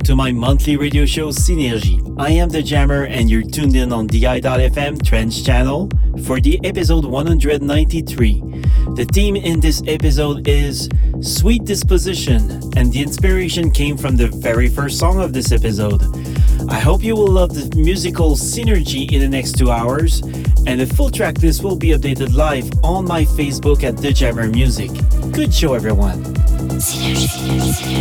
to my monthly radio show Synergy. I am the Jammer and you're tuned in on DI.FM Trance channel for the episode 193. The theme in this episode is Sweet Disposition and the inspiration came from the very first song of this episode. I hope you will love the musical Synergy in the next two hours and the full track list will be updated live on my Facebook at The Jammer Music. Good show everyone. Synergy.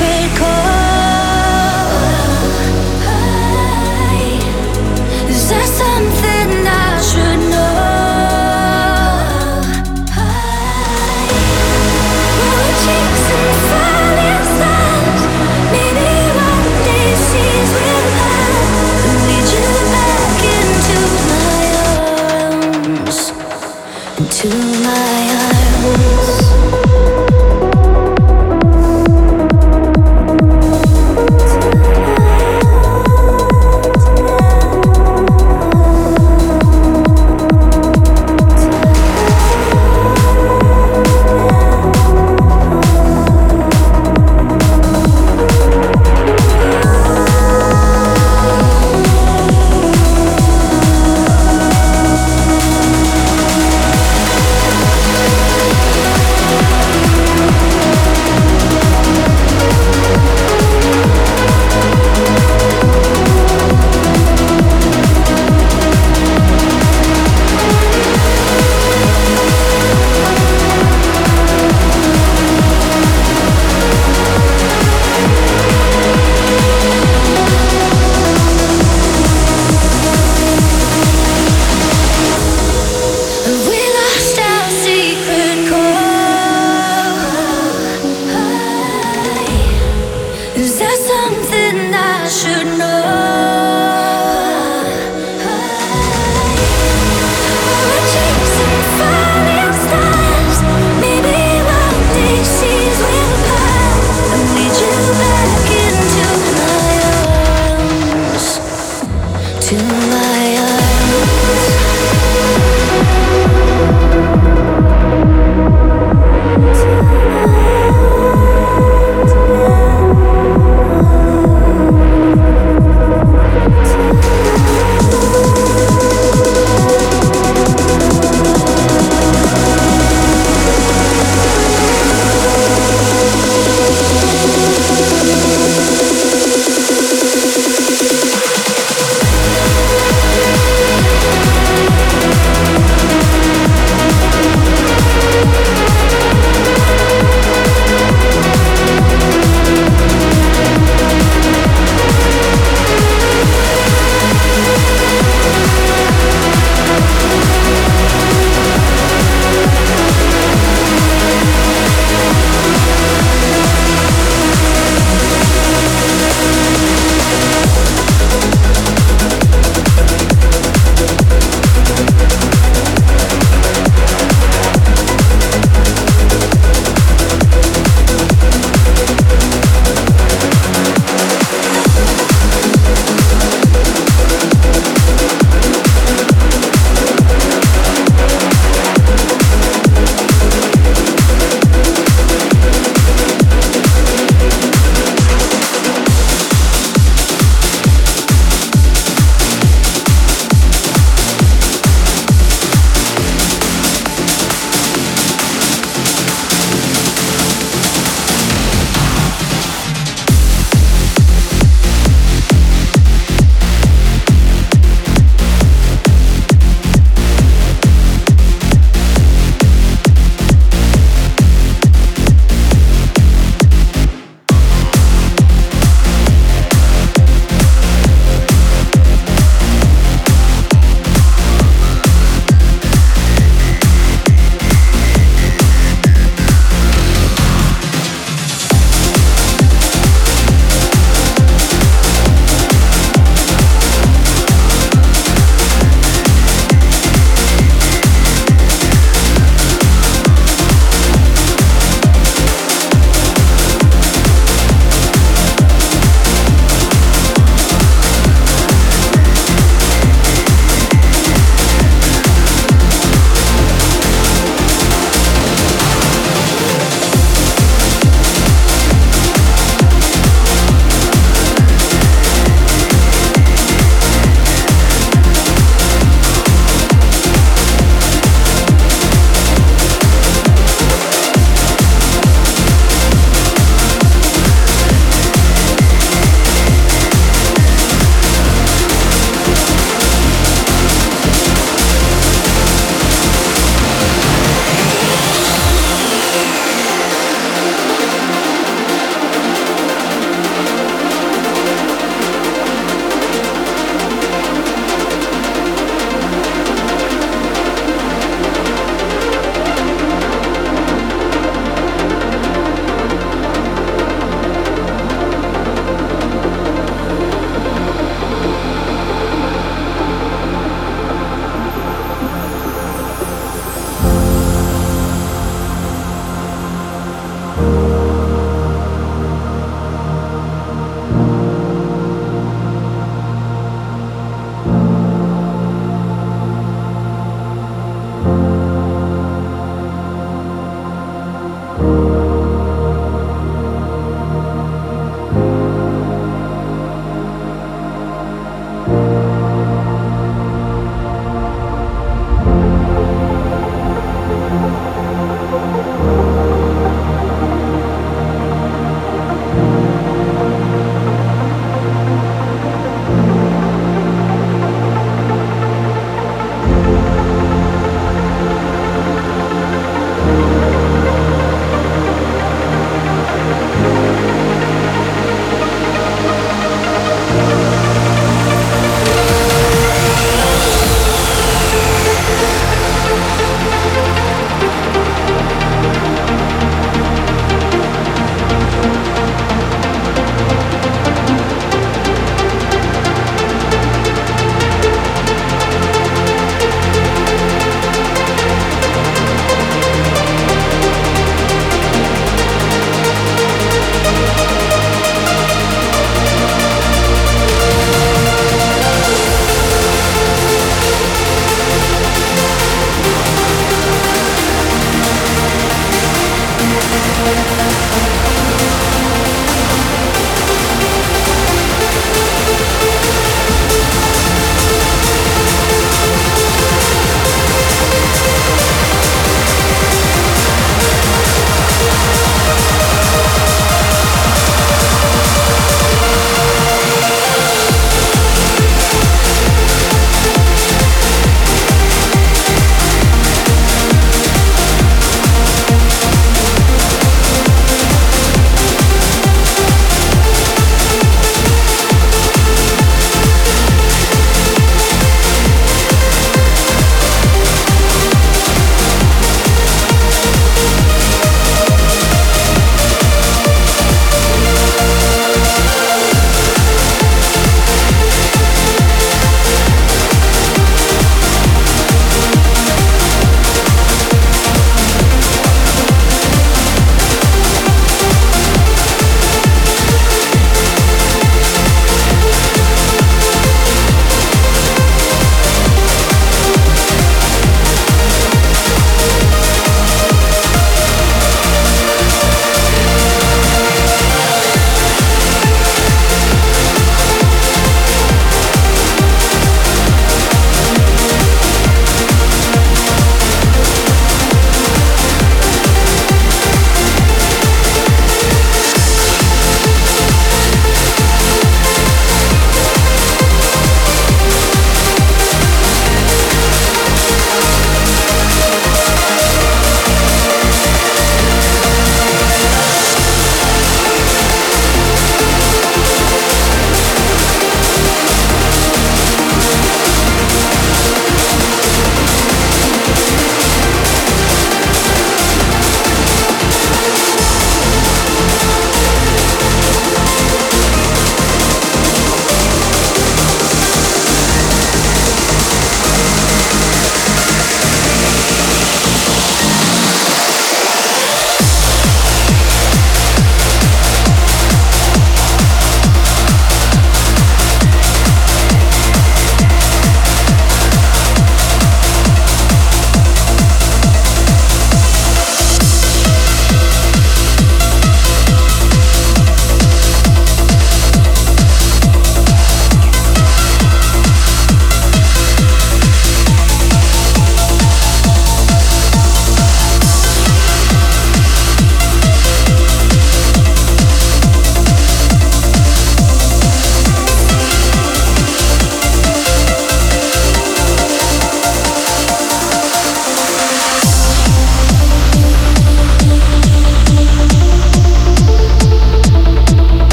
Into my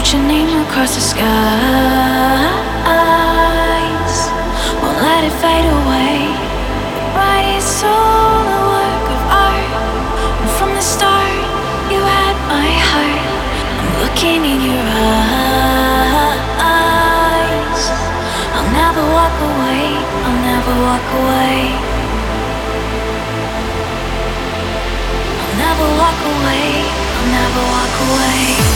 Wrote your name across the skies. Won't let it fade away. It's all a work of art. And from the start, you had my heart. I'm looking in your eyes. I'll never walk away. I'll never walk away. I'll never walk away. I'll never walk away.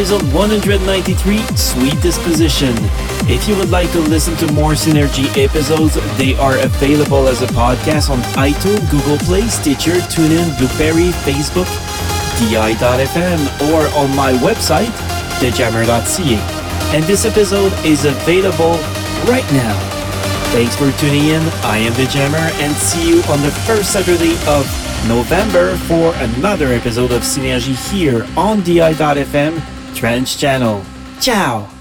Episode 193, Sweet Disposition. If you would like to listen to more Synergy episodes, they are available as a podcast on iTunes, Google Play, Stitcher, TuneIn, Blubrry, Facebook, DI.fm, or on my website, thejammer.ca. And this episode is available right now. Thanks for tuning in. I am The Jammer, and see you on the first Saturday of November for another episode of Synergy here on DI.fm Trance Channel. Ciao!